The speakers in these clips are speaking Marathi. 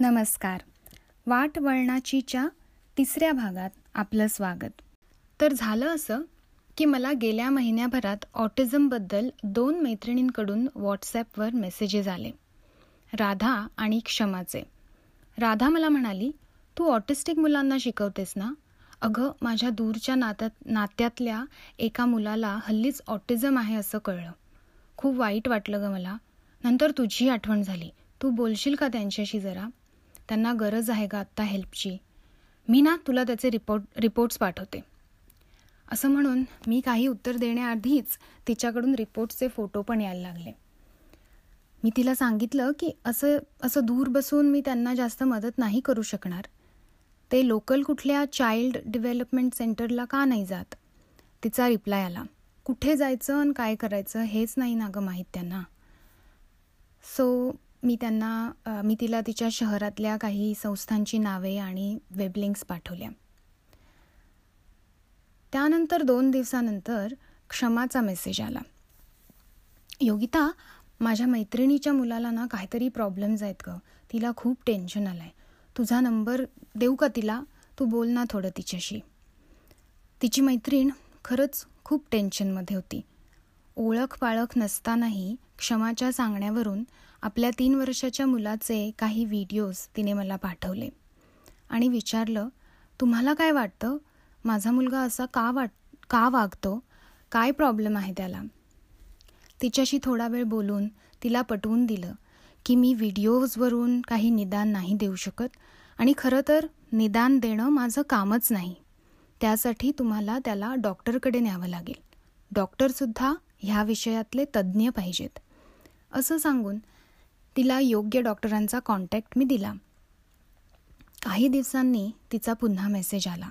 नमस्कार. वाट वळणाचीच्या तिसऱ्या भागात आपलं स्वागत. तर झालं असं की मला गेल्या महिन्याभरात ऑटिझमबद्दल दोन मैत्रिणींकडून व्हॉट्सॲपवर मेसेजेस आले. राधा आणि क्षमाचे. राधा मला म्हणाली तू ऑटिस्टिक मुलांना शिकवतेस ना? अगं माझ्या दूरच्या नात्यात नात्यातल्या एका मुलाला हल्लीच ऑटिझम आहे असं कळलं. खूप वाईट वाटलं गं मला. नंतर तुझी आठवण झाली. तू बोलशील का त्यांच्याशी जरा? त्यांना गरज आहे का आत्ता हेल्पची मी ना तुला त्याचे रिपोर्ट रिपोर्ट्स पाठवते. असं म्हणून मी काही उत्तर देण्याआधीच तिच्याकडून रिपोर्ट्सचे फोटो पण यायला लागले. मी तिला सांगितलं की असं असं दूर बसून मी त्यांना जास्त मदत नाही करू शकणार. ते लोकल कुठल्या चाइल्ड डेव्हलपमेंट सेंटरला का नाही जात? तिचा रिप्लाय आला. कुठे जायचं आणि काय करायचं हेच नाही ना गं माहीत त्यांना. सो मी त्यांना मी तिला तिच्या शहरातल्या काही संस्थांची नावे आणि वेबलिंक्स पाठवल्या. त्यानंतर दोन दिवसानंतर क्षमाचा मेसेज आला. योगिता माझ्या मैत्रिणीच्या मुलाला ना काहीतरी प्रॉब्लेम्स आहेत ग. तिला खूप टेन्शन आलं आहे तुझा नंबर देऊ का तिला? तू बोल ना थोडं तिच्याशी. तिची मैत्रीण खरंच खूप टेन्शनमध्ये होती. ओळख पाळख नसतानाही क्षमाच्या सांगण्यावरून आपल्या तीन वर्षाच्या मुलाचे काही व्हिडिओज तिने मला पाठवले. आणि विचारलं तुम्हाला काय वाटतं? माझा मुलगा असा का वाट का वागतो? काय प्रॉब्लेम आहे त्याला? तिच्याशी थोडा वेळ बोलून तिला पटवून दिलं की मी व्हिडिओजवरून काही निदान नाही देऊ शकत आणि खरं तर निदान देणं माझं कामच नाही. त्यासाठी तुम्हाला त्याला डॉक्टरकडे न्यावं लागेल. डॉक्टरसुद्धा ह्या विषयातले तज्ज्ञ पाहिजेत. असं सांगून तिला योग्य डॉक्टरांचा कॉन्टॅक्ट मी दिला. काही दिवसांनी तिचा पुन्हा मेसेज आला.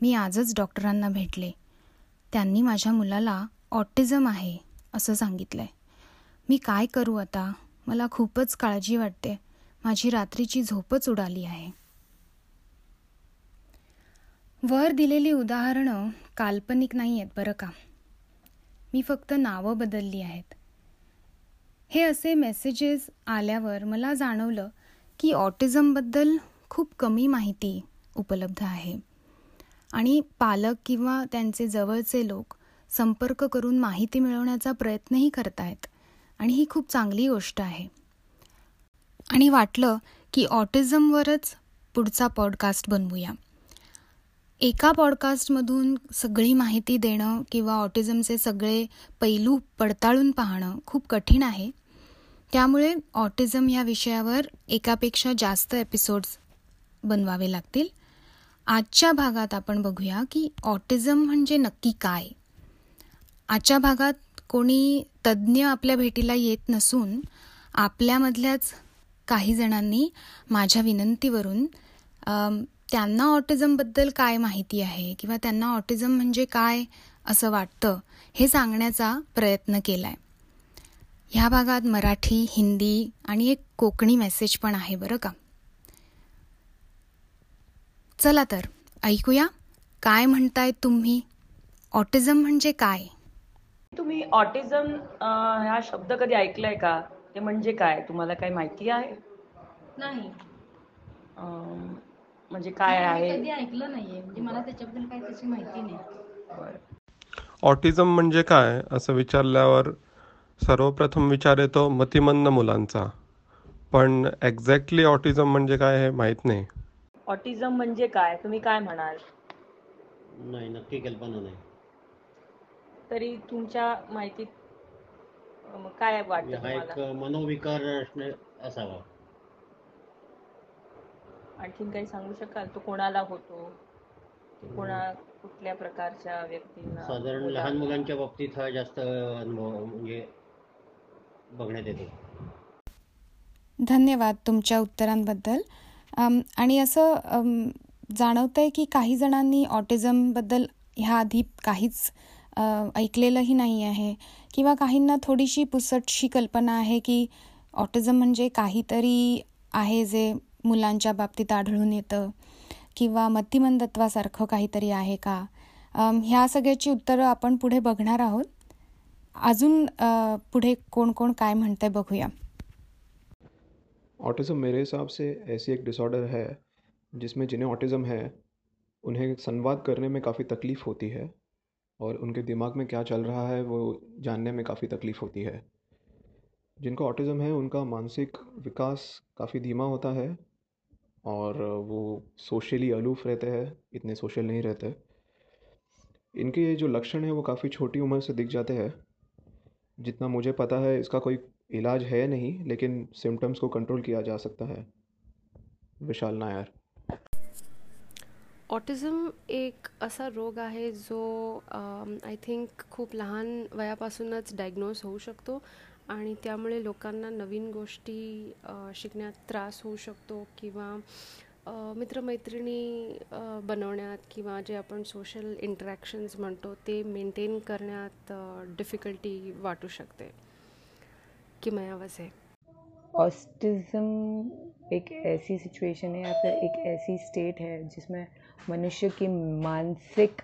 मी आजच डॉक्टरांना भेटले. त्यांनी माझ्या मुलाला ऑटिझम आहे असं सांगितलं आहे मी काय करू आता? मला खूपच काळजी वाटते. माझी रात्रीची झोपच उडाली आहे. वर दिलेली उदाहरणं काल्पनिक नाही आहेत बरं का. मी फक्त नावं बदलली आहेत. हे असे मेसेजेस आल्यावर मला जाणवलं की ऑटिझमबद्दल खूप कमी माहिती उपलब्ध आहे. आणि पालक किंवा त्यांचे जवळचे लोक संपर्क करून माहिती मिळवण्याचा प्रयत्नही करतायत. आणि ही खूप चांगली गोष्ट आहे. आणि वाटलं की ऑटिझमवरच पुढचा पॉडकास्ट बनवूया. एका पॉडकास्टमधून सगळी माहिती देणं किंवा ऑटिझमचे सगळे पैलू पडताळून पाहणं खूप कठीण आहे. त्यामुळे ऑटिझम या विषयावर एकापेक्षा जास्त एपिसोड्स बनवावे लागतील. आजच्या भागात आपण बघूया की ऑटिझम म्हणजे नक्की काय. आजच्या भागात कोणी तज्ज्ञ आपल्या भेटीला येत नसून आपल्यामधल्याच काही जणांनी माझ्या विनंतीवरून त्यांना ऑटिझमबद्दल काय माहिती आहे? किंवा त्यांना ऑटिझम म्हणजे काय असं वाटतं? हे सांगण्याचा प्रयत्न केला आहे ह्या भागात मराठी हिंदी आणि एक कोकणी मेसेज पण आहे बरं का? चला तर ऐकूया. काय म्हणताय तुम्ही? ऑटिझम म्हणजे काय? तुम्ही ऑटिझम हा शब्द कधी ऐकलाय का? ते म्हणजे काय? तुम्हाला काही माहिती आहे? नाही. म्हणजे काय आहे? कधी ऐकलं नाहीये. म्हणजे मला त्याच्याबद्दल काही त्याची माहिती नाही. ऑटिझम म्हणजे काय असं विचारल्यावर सर्वप्रथम विचार येतो मतिमंद मुलांचा. पण एक्झॅक्टली ऑटिझम म्हणजे काय हे माहीत नाही. ऑटिझम म्हणजे काय? तुम्ही काय म्हणाल? नाही नक्की कल्पना नाही. तरी तुमच्या माहितीत काय वाटतं हा एक मनोविकार असावा. आणखीन काही सांगू शकाल? तो कोणाला होतो? कोणा कुठल्या प्रकारच्या व्यक्तींना साधारण लहान मुलांच्या बाबतीत हा जास्त अनुभव म्हणजे बघण्यात येतो. धन्यवाद तुमच्या उत्तरांबद्दल. आणि असं जाणवतं आहे की काही जणांनी ऑटिझमबद्दल ह्या आधी काहीच ऐकलेलंही नाही आहे किंवा काहींना थोडीशी पुसटशी कल्पना आहे की ऑटिझम म्हणजे काहीतरी आहे जे मुलांच्या बाबतीत आढळून येतं किंवा मतिमंदत्वासारखं काहीतरी आहे का? ह्या सगळ्याची उत्तरं आपण पुढे बघणार आहोत. अजून पुढे कोण कोण काय म्हणतंय बघूया. ऑटिज़म मेरे हिसाब से ऐसी एक डिसऑर्डर है जिसमें जिन्हें ऑटिज़म है उन्हें संवाद करने में काफ़ी तकलीफ़ होती है और उनके दिमाग में क्या चल रहा है वो जानने में काफ़ी तकलीफ़ होती है। जिनको ऑटिज़म है, उनका मानसिक विकास काफ़ी धीमा होता है और वो सोशली अलूफ़ रहते हैं, इतने सोशल नहीं रहते। इनके जो लक्षण हैं, वो काफ़ी छोटी उम्र से दिख जाते हैं। जितना मुझे पता है, इसका कोई इलाज है नहीं, लेकिन सिम्टम्स को कंट्रोल किया जा सकता है। विशाल नायर। ऑटिझम एक असा रोग आहे जो आय थिंक खूप लहान वयापासूनच डायग्नोज होऊ शकतो. आणि त्यामुळे लोकांना नवीन गोष्टी शिकण्यात त्रास होऊ शकतो किंवा मित्रमैत्रिणी बनवण्यात किंवा जे आपण सोशल इंटरॅक्शन्स म्हणतो ते मेंटेन करण्यात डिफिकल्टी वाटू शकते. किमया आहे ऑस्टिज़म एक ऐसी सिचुएशन है या फिर एक ऐसी स्टेट है जिसमें मनुष्य की मानसिक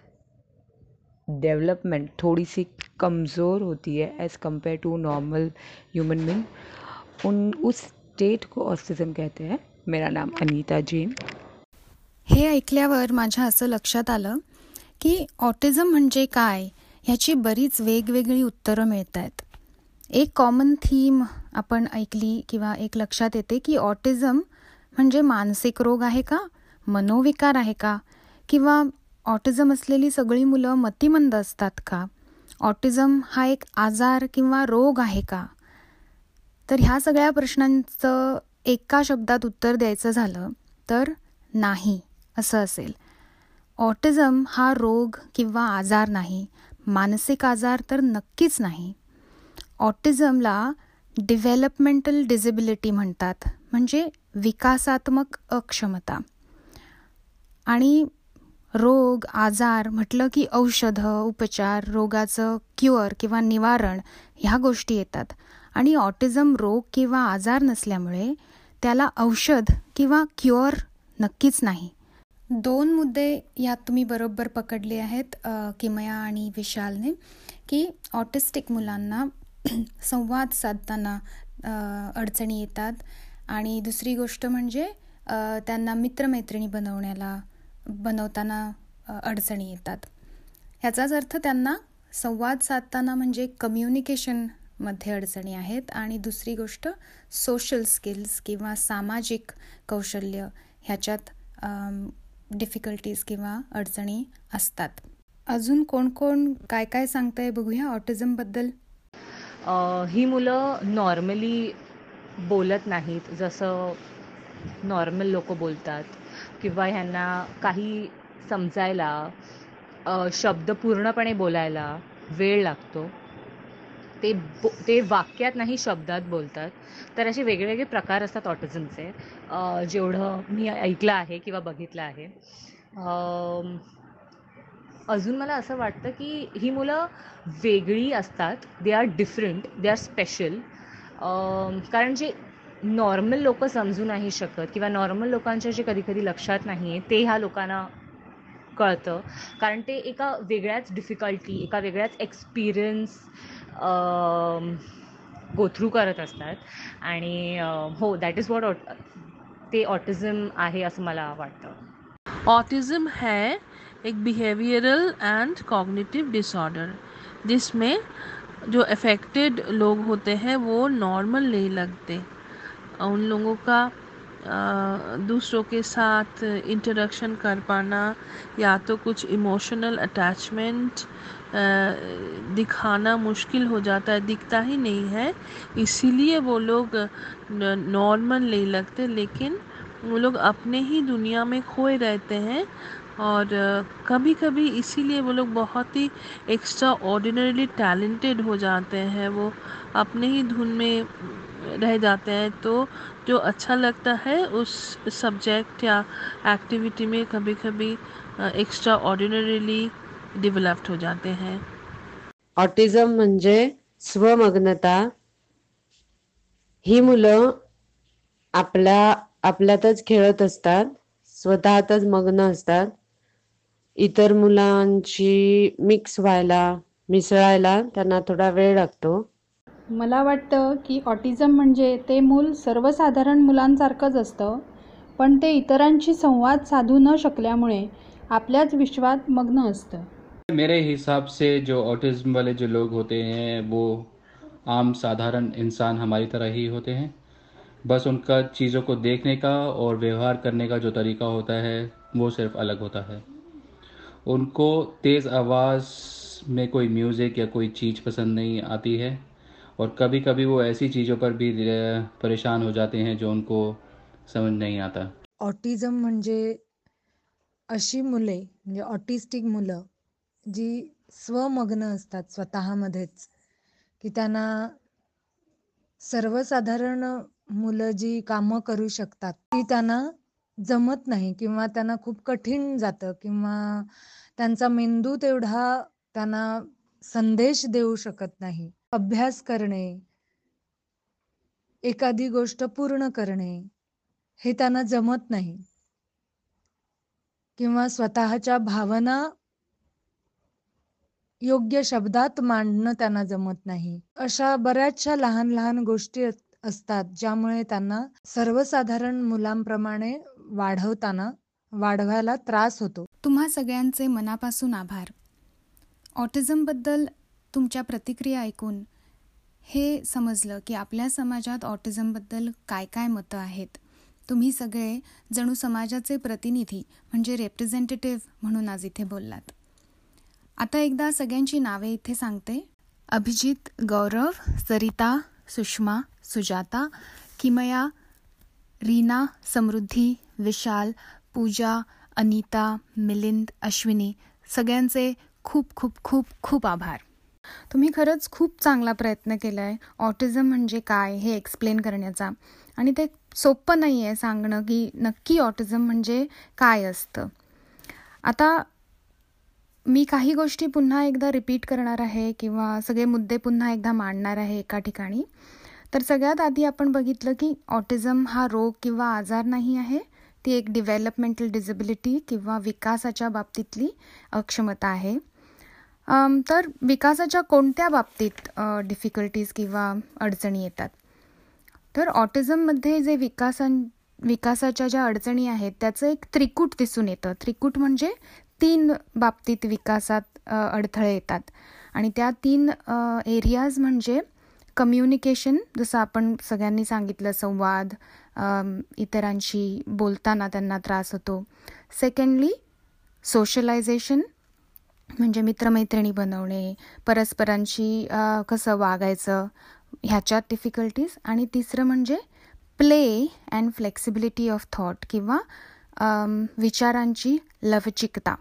डेवलपमेंट थोड़ी सी कमज़ोर होती है as compare to normal human being उन उस स्टेट को ऑस्टिज़म कहते हैं। मेरा नाम अनीता जैन हे ऐकल्यावर माझ्या असं लक्षात आलं की ऑटिझम म्हणजे काय ह्याची बरीच वेगवेगळी उत्तरं मिळत आहेत एक कॉमन थीम आपण ऐकली किंवा एक लक्षात येते की ऑटिझम म्हणजे मानसिक रोग आहे का? मनोविकार आहे का? किंवा ऑटिझम असलेली सगळी मुलं मतिमंद असतात का? ऑटिझम हा एक आजार किंवा रोग आहे का? तर ह्या सगळ्या प्रश्नांचं एका शब्दात उत्तर द्यायचं झालं तर नाही असं असेल. ऑटिझम हा रोग किंवा आजार नाही मानसिक आजार तर नक्कीच नाही. ऑटिझमला डिव्हेलपमेंटल डिझिबिलिटी म्हणतात म्हणजे विकासात्मक अक्षमता. आणि रोग आजार म्हटलं की औषधं उपचार रोगाचं क्युअर किंवा निवारण ह्या गोष्टी येतात. आणि ऑटिझम रोग किंवा आजार नसल्यामुळे त्याला औषध किंवा क्युअर नक्कीच नाही. दोन मुद्दे यात तुम्ही बरोबर पकडले आहेत किमया आणि विशालने की ऑटिस्टिक मुलांना संवाद साधताना अडचणी येतात. आणि दुसरी गोष्ट म्हणजे त्यांना मित्रमैत्रिणी बनवण्याला बनवताना अडचणी येतात. ह्याचाच अर्थ त्यांना संवाद साधताना म्हणजे कम्युनिकेशनमध्ये अडचणी आहेत. आणि दुसरी गोष्ट सोशल स्किल्स किंवा सामाजिक कौशल्य ह्याच्यात डिफिकल्टीज किंवा अडचणी असतात. अजून कोण कोण काय काय सांगताय बघूया ऑटिझमबद्दल ही मुलं नॉर्मली बोलत नाहीत. जसं नॉर्मल लोक बोलतात. किंवा ह्यांना काही समजायला शब्द पूर्णपणे बोलायला वेळ लागतो. ते बो ते वाक्यात नाही शब्दात बोलतात. तर असे वेगवेगळे प्रकार असतात ऑटिझमचे. जेवढं मी ऐकलं आहे किंवा बघितलं आहे. अजून मला असं वाटतं की ही मुलं वेगळी असतात. They are different they are special कारण जे नॉर्मल लोक समजू नाही शकत किंवा नॉर्मल लोकांच्या जे कधी कधी लक्षात नाही आहे ते ह्या लोकांना कळतं. कारण ते एका वेगळ्याच डिफिकल्टी एका वेगळ्याच एक्सपिरियन्स गो थ्रू करत असतात. आणि हो दॅट इज वॉट ते ऑटिझम आहे असं मला वाटतं. ऑटिज़म है एक बिहेवियरल एंड कॉग्निटिव डिसऑर्डर जिसमें जो अफेक्टेड लोग होते हैं वो नॉर्मल नहीं लगते। उन लोगों का दूसरों के साथ इंटरेक्शन कर पाना या तो कुछ इमोशनल अटैचमेंट दिखाना मुश्किल हो जाता है, दिखता ही नहीं है। इसीलिए वो लोग नॉर्मल नहीं लगते, लेकिन वो लोग अपने ही दुनिया में खोए रहते हैं और कभी कभी इसीलिए वो लोग बहुत ही एक्स्ट्रा ऑर्डिनरीली टैलेंटेड हो जाते हैं। वो अपने ही धुन में रह जाते हैं तो जो अच्छा लगता है उस सब्जेक्ट या एक्टिविटी में कभी कभी एक्स्ट्रा ऑर्डिनरीली डिवेलप्ड हो जाते हैं। ऑटिझम म्हणजे स्वमग्नता. ही मुलं आपल्या, आपल्यातच खेळत असतात, स्वतःतच मग्न असतात. इतर मुलांशी मिक्स व्हायला, मिसळायला त्यांना थोडा वेळ लागतो. मला वाटतं की ऑटिझम म्हणजे ते मूल सर्वसाधारण मुलांसारखंच असतं, पण ते इतरांशी संवाद साधू न शकल्यामुळे आपल्याच विश्वात मग्न असतं. मेरे हिसाब से जो ऑटिज्म वाले जो लोग होते हैं, वो आम साधारण इंसान हमारी तरह ही होते हैं। बस उनका चीज़ों को देखने का और व्यवहार करने का जो तरीका होता है, वो सिर्फ़ अलग होता है। उनको तेज़ आवाज़ में कोई म्यूज़िक या कोई चीज़ पसंद नहीं आती है। और कभी कभी वो ऐसी चीज़ों पर भी परेशान हो जाते हैं जो उनको समझ नहीं आता। ऑटिझम म्हणजे अशी मुले म्हणजे ऑटिस्टिक मुलं जी स्वमग्न असतात स्वतःमध्येच की त्यांना सर्वसाधारण मुलं जी कामं करू शकतात ती त्यांना जमत नाही किंवा त्यांना खूप कठीण जातं किंवा त्यांचा मेंदू तेवढा त्यांना संदेश देऊ शकत नाही. अभ्यास करणे एखादी गोष्ट पूर्ण करणे हे त्यांना जमत नाही. किंवा स्वतःच्या भावना योग्य शब्दात मांडणं त्यांना जमत नाही. अशा बऱ्याचशा लहान लहान गोष्टी असतात ज्यामुळे त्यांना सर्वसाधारण मुलांप्रमाणे वाढवताना वाढवायला त्रास होतो. तुम्हा सगळ्यांचे मनापासून आभार. ऑटिझमबद्दल तुमच्या प्रतिक्रिया ऐकून हे समजलं की आपल्या समाजात ऑटिझमबद्दल काय काय मतं आहेत. तुम्ही सगळे जणू समाजाचे प्रतिनिधी म्हणजे रेप्रेझेंटेटिव्ह म्हणून आज इथे बोललात. आता एकदा सगळ्यांची नावे इथे सांगते. अभिजित गौरव सरिता सुषमा सुजाता किमया रीना समृद्धी विशाल पूजा अनिता मिलिंद अश्विनी सगळ्यांचे खूप खूप खूप खूप आभार. तुम्ही खरंच खूप चांगला प्रयत्न केला आहे ऑटिझम म्हणजे काय? हे एक्सप्लेन करण्याचा. आणि ते सोपं नाही आहे सांगणं की नक्की ऑटिझम म्हणजे काय असतं. आता मी काही गोष्टी पुन्हा एकदा रिपीट करणार आहे किंवा सगळे मुद्दे पुन्हा एकदा मांडणार आहे एका ठिकाणी. तर सगळ्यात आधी आपण बघितलं की ऑटिझम हा रोग किंवा आजार नाही आहे. ती एक डिव्हेलपमेंटल डिझेबिलिटी किंवा विकासाच्या बाबतीतली अक्षमता आहे. तर विकासाच्या कोणत्या बाबतीत डिफिकल्टीज किंवा अडचणी येतात? तर ऑटिझममध्ये जे विकासां विकासाच्या ज्या अडचणी आहेत त्याचं एक त्रिकूट दिसून येतं. त्रिकूट म्हणजे तीन बाबतीत विकासात अडथळे येतात. आणि त्या तीन एरियाज म्हणजे कम्युनिकेशन जसं आपण सगळ्यांनी सांगितलं संवाद इतरांशी बोलताना त्यांना त्रास होतो. सेकंडली सोशलायझेशन म्हणजे मित्रमैत्रिणी बनवणे परस्परांशी कसं वागायचं ह्याच्यात डिफिकल्टीज आणि तिसरं म्हणजे play and flexibility of thought किंवा विचारांची लवचिकता.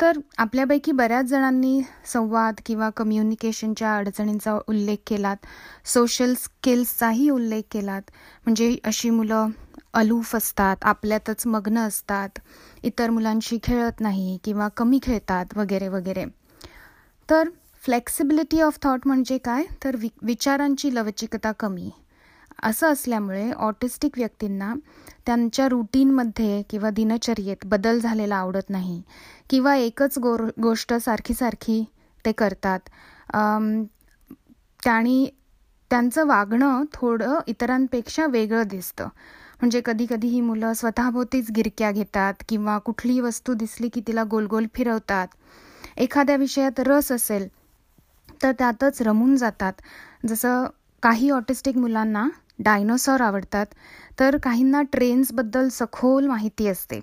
तर आपल्यापैकी बऱ्याच जणांनी संवाद किंवा कम्युनिकेशनच्या अडचणींचा उल्लेख केलात. सोशल स्किल्सचाही उल्लेख केलात. म्हणजे अशी मुलं अलूफ असतात आपल्यातच मग्न असतात इतर मुलांशी खेळत नाही किंवा कमी खेळतात वगैरे वगैरे. तर फ्लेक्सिबिलिटी ऑफ थॉट म्हणजे काय? तर वि विचारांची लवचिकता कमी. असं असल्यामुळे ऑटिस्टिक व्यक्तींना त्यांच्या रुटीनमध्ये किंवा दिनचर्येत बदल झालेला आवडत नाही. किंवा एकच गोर गोष्ट सारखी सारखी ते करतात. अम, त्यानी त्यांचं वागणं थोडं इतरांपेक्षा वेगळं दिसतं. म्हणजे कधी कधी ही मुलं स्वतःभोवतीच गिरक्या घेतात किंवा कुठलीही वस्तू दिसली की तिला गोल गोल फिरवतात. एखाद्या विषयात रस असेल तर त्यातच रमून जातात. जसं काही ऑटिस्टिक मुलांना डायनोसॉर आवडतात तर काहींना ट्रेन्सबद्दल सखोल माहिती असते.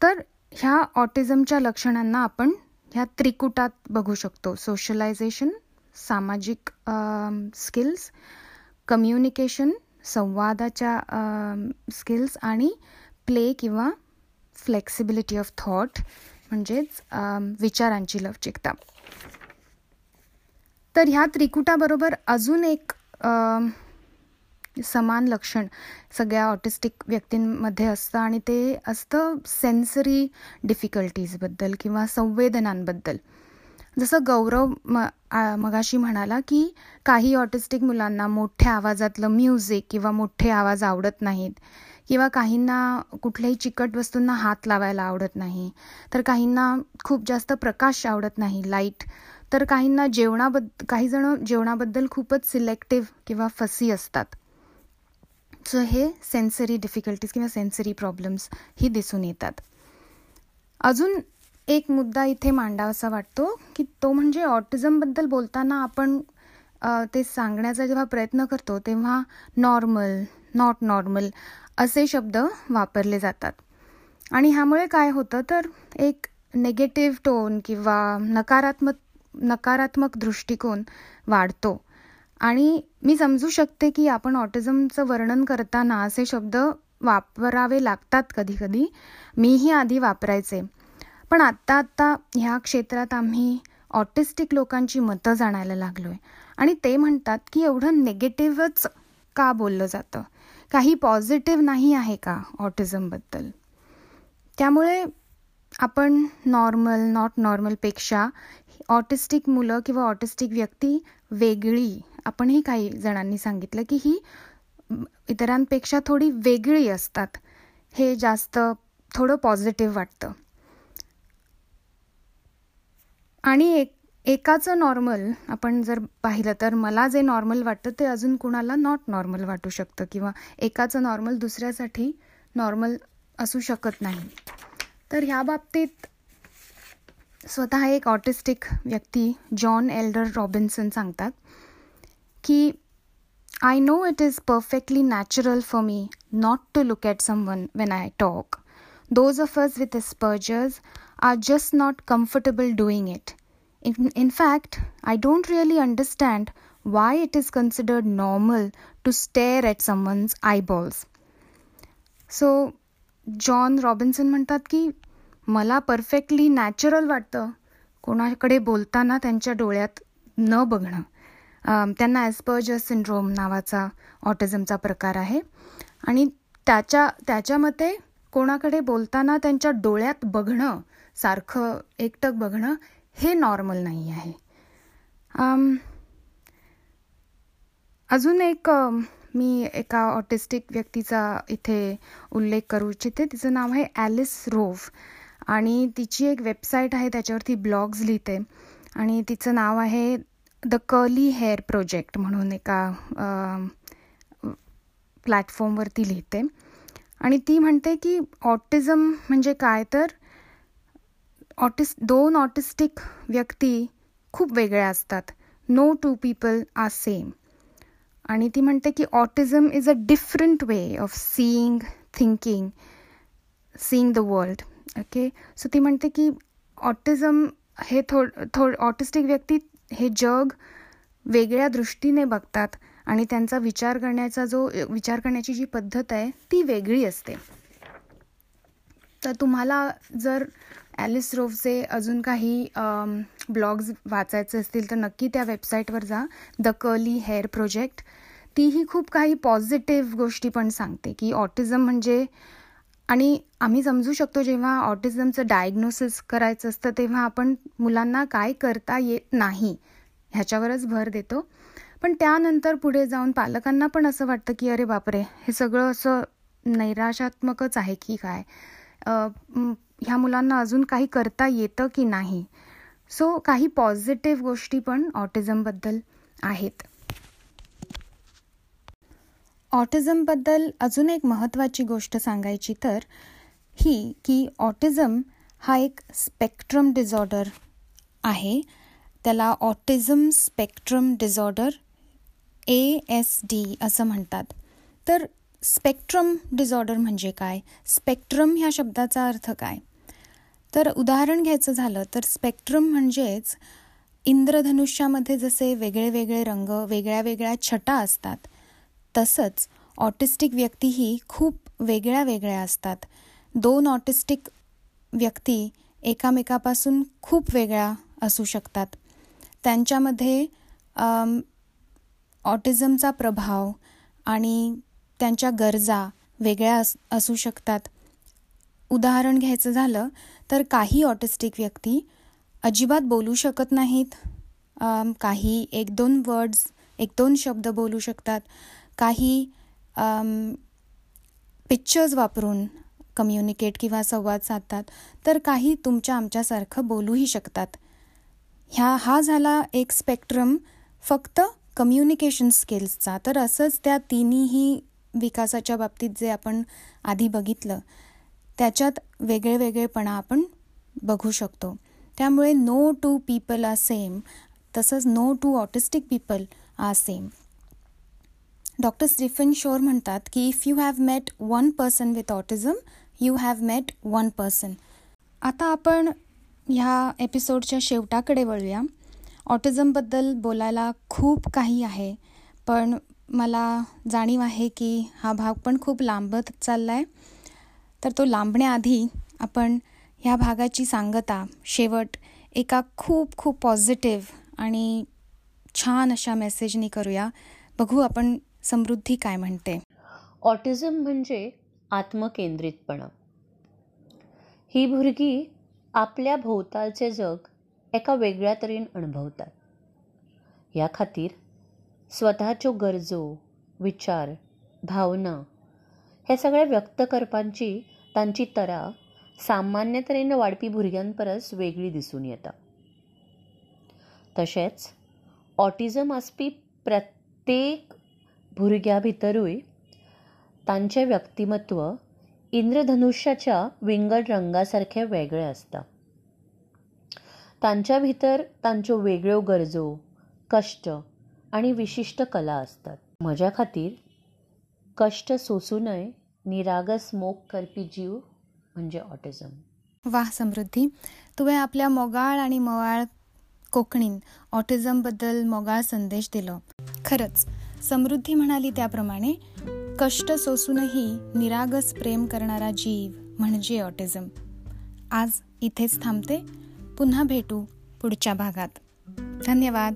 तर ह्या ऑटिझमच्या लक्षणांना आपण ह्या त्रिकुटात बघू शकतो. सोशलायझेशन सामाजिक स्किल्स कम्युनिकेशन संवादाच्या स्किल्स आणि प्ले किंवा फ्लेक्सिबिलिटी ऑफ थॉट म्हणजेच विचारांची लवचिकता. तर ह्या त्रिकुटाबरोबर अजून एक समान लक्षण सगळ्या ऑटिस्टिक व्यक्तींमध्ये असतं आणि ते असतं सेन्सरी डिफिकल्टीजबद्दल किंवा संवेदनांबद्दल. जसं गौरव म मगाशी म्हणाला की काही ऑटिस्टिक मुलांना मोठ्या आवाजातलं म्युझिक किंवा मोठे आवाज आवडत नाहीत किंवा काहींना कुठल्याही चिकट वस्तूंना हात लावायला आवडत नाही. तर काहींना खूप जास्त प्रकाश आवडत नाही लाइट तर काहींना जेवणाबद्द काही जण जेवणाबद्दल खूपच सिलेक्टिव्ह किंवा फसी असतात. सो हे सेन्सरी डिफिकल्टीज किंवा सेन्सरी प्रॉब्लेम्स ही दिसून येतात. अजून एक मुद्दा इथे मांडावासा वाटतो की तो म्हणजे ऑटिझमबद्दल बोलताना आपण ते सांगण्याचा जेव्हा प्रयत्न करतो तेव्हा नॉर्मल नॉट नॉर्मल असे शब्द वापरले जातात. आणि ह्यामुळे काय होतं तर एक नेगेटिव्ह टोन किंवा नकारात्मक नकारात्मक दृष्टिकोन वाढतो. आणि मी समजू शकते की आपण ऑटिझमचं वर्णन करताना असे शब्द वापरावे लागतात कधी कधी मीही आधी वापरायचे. पण आत्ता आत्ता ह्या क्षेत्रात आम्ही ऑटिस्टिक लोकांची मतं जाणायला लागलो आहे आणि ते म्हणतात की एवढं नेगेटिव्हच का बोललं जातं? काही पॉझिटिव्ह नाही आहे का ऑटिझमबद्दल त्यामुळे आपण नॉर्मल नॉट नॉर्मलपेक्षा ऑटिस्टिक मुलं किंवा ऑटिस्टिक व्यक्ती वेगळी आपणही काही जणांनी सांगितलं की ही इतरांपेक्षा थोडी वेगळी असतात. हे जास्त थोडं पॉझिटिव्ह वाटतं. आणि एक एकाचं नॉर्मल आपण जर पाहिलं तर मला जे नॉर्मल वाटतं ते अजून कुणाला नॉट नॉर्मल वाटू शकतं किंवा एकाचं नॉर्मल दुसऱ्यासाठी नॉर्मल असू शकत नाही. तर ह्या बाबतीत स्वतः एक ऑटिस्टिक व्यक्ती जॉन एल्डर रॉबिन्सन सांगतात की I know it is perfectly natural for me not to look at someone when I talk those of us with Asperger's are just not comfortable doing it In, in fact, I don't really understand why it is considered normal to stare at someone's eyeballs. So John Robinson म्हणतात की मला परफेक्टली नॅचरल वाटतं कोणाकडे बोलताना त्यांच्या डोळ्यात न बघणं. त्यांना ॲस्पर्जस सिंड्रोम नावाचा ऑटिझमचा प्रकार आहे. आणि त्याच्या त्याच्यामध्ये कोणाकडे बोलताना त्यांच्या डोळ्यात बघणं सारखं एकटक बघणं हे नॉर्मल नाही आहे. अजून एक मी एका ऑटिस्टिक व्यक्तीचा इथे उल्लेख करू इच्छिते. तिचं नाव आहे ॲलिस रोव्ह आणि तिची एक वेबसाईट आहे त्याच्यावरती ब्लॉग्स लिहिते. आणि तिचं नाव आहे द कर्ली हेअर प्रोजेक्ट म्हणून एका प्लॅटफॉर्मवरती लिहिते. आणि ती म्हणते की ऑटिझम म्हणजे काय तर ऑटिस दोन ऑटिस्टिक व्यक्ती खूप वेगळ्या असतात. No two people are same आणि ती म्हणते की autism is a different way of seeing thinking seeing the world. Okay? So ती म्हणते की ऑटिझम हे थोड थोड ऑटिस्टिक व्यक्ती हे जग वेगळ्या दृष्टीने बघतात आणि त्यांचा विचार करण्याचा जो विचार करण्याची जी पद्धत आहे ती वेगळी असते. तर तुम्हाला जर ॲलिस रोफचे अजून काही ब्लॉग्स वाचायचे असतील तर नक्की त्या वेबसाईटवर जा. द कर्ली हेअर प्रोजेक्ट तीही खूप काही पॉझिटिव्ह गोष्टी पण सांगते की ऑटिझम म्हणजे आणि आम्ही समजू शकतो जेव्हा ऑटिझमचं डायग्नोसिस करायचं असतं तेव्हा आपण मुलांना काय करता येत नाही ह्याच्यावरच भर देतो. पण त्यानंतर पुढे जाऊन पालकांना पण असं वाटतं की अरे बापरे हे सगळं असं नैराशात्मकच आहे की काय? ह्या मुलांना अजून काही करता येतं की नाही? सो काही पॉझिटिव्ह गोष्टी पण ऑटिझमबद्दल आहेत. ऑटिझमबद्दल अजून एक महत्त्वाची गोष्ट सांगायची तर ही की ऑटिझम हा एक स्पेक्ट्रम डिझॉर्डर आहे. त्याला autism spectrum disorder A S D असं म्हणतात. तर स्पेक्ट्रम डिझॉर्डर म्हणजे काय? स्पेक्ट्रम ह्या शब्दाचा अर्थ काय? तर उदाहरण घ्यायचं झालं तर स्पेक्ट्रम म्हणजेच इंद्रधनुष्यामध्ये जसे वेगळे वेगळे रंग वेगळ्या वेगळ्या छटा असतात तसंच ऑटिस्टिक व्यक्तीही खूप वेगळ्या वेगळ्या असतात. दोन ऑटिस्टिक व्यक्ती एकामेकापासून खूप वेगळ्या असू शकतात. त्यांच्यामध्ये ऑटिझमचा प्रभाव आणि त्यांच्या गरजा वेगळ्या अस असू शकतात. उदाहरण घ्यायचं झालं तर काही ऑटिस्टिक व्यक्ती अजिबात बोलू शकत नाहीत. काही एक दोन वर्ड्स एक दोन शब्द बोलू शकतात. काही पिक्चर्स वापरून कम्युनिकेट किंवा संवाद साधतात. तर काही तुमच्या आमच्यासारखं बोलूही शकतात. ह्या हा झाला एक स्पेक्ट्रम फक्त कम्युनिकेशन स्किल्सचा तर असंच त्या तिन्हीही विकासाच्या बाबतीत जे आपण आधी बघितलं. त्याच्यात वेगळे वेगळेपणा आपण बघू शकतो. त्यामुळे no two people are same तसंच no two autistic people are same doctor Stephen Shore म्हणतात की if you have met one person with autism you have met one person आता आपण ह्या एपिसोडच्या शेवटाकडे वळूया. ऑटिझमबद्दल बोलायला खूप काही आहे पण मला जाणीव आहे की हा भाग पण खूप लांबत चालला आहे तर तो लांबण्याआधी आपण ह्या भागाची सांगता. शेवट एका खूप खूप पॉझिटिव्ह आणि छान अशा मेसेजनी करूया. बघू आपण समृद्धी काय म्हणते. ऑटिझम म्हणजे आत्मकेंद्रितपणा. ही भुरगी आपल्या भोवतालचे जग एका वेगळ्या तरेन अणभवतात ह्या खातीर स्वताच्यो गरजो विचार भावना हे सगळे व्यक्त करपाची तांची तरा सामान्य तरेन वाडपी भुरग्यां परस वेगळी दिसून येता. तशेंच ऑटिझम आसपी प्रत्येक भुरग्या भितरूय तांचें व्यक्तिमत्व इंद्रधनुश्याच्या विंगड रंगा सारकें वेगळें आसता तांच्या भितर तांच्यो वेगळ्यो गरजो कश्ट आनी विशिश्ट कला आसतात म्हज्या खातीर कश्ट सोंसूनय निरागस मोग करपी जीव म्हणजे ऑटिझम. वाह समृद्धी. तुवें आपल्या मोगाळ आणि मवाळ कोंकणीन ऑटिझमबद्दल मोगाळ संदेश दिलो. खरंच समृद्धी म्हणाली त्याप्रमाणे कष्ट सोसूनही निरागस प्रेम करणारा जीव म्हणजे ऑटिझम. आज इथेच थांबते. पुन्हा भेटू पुढच्या भागात. धन्यवाद.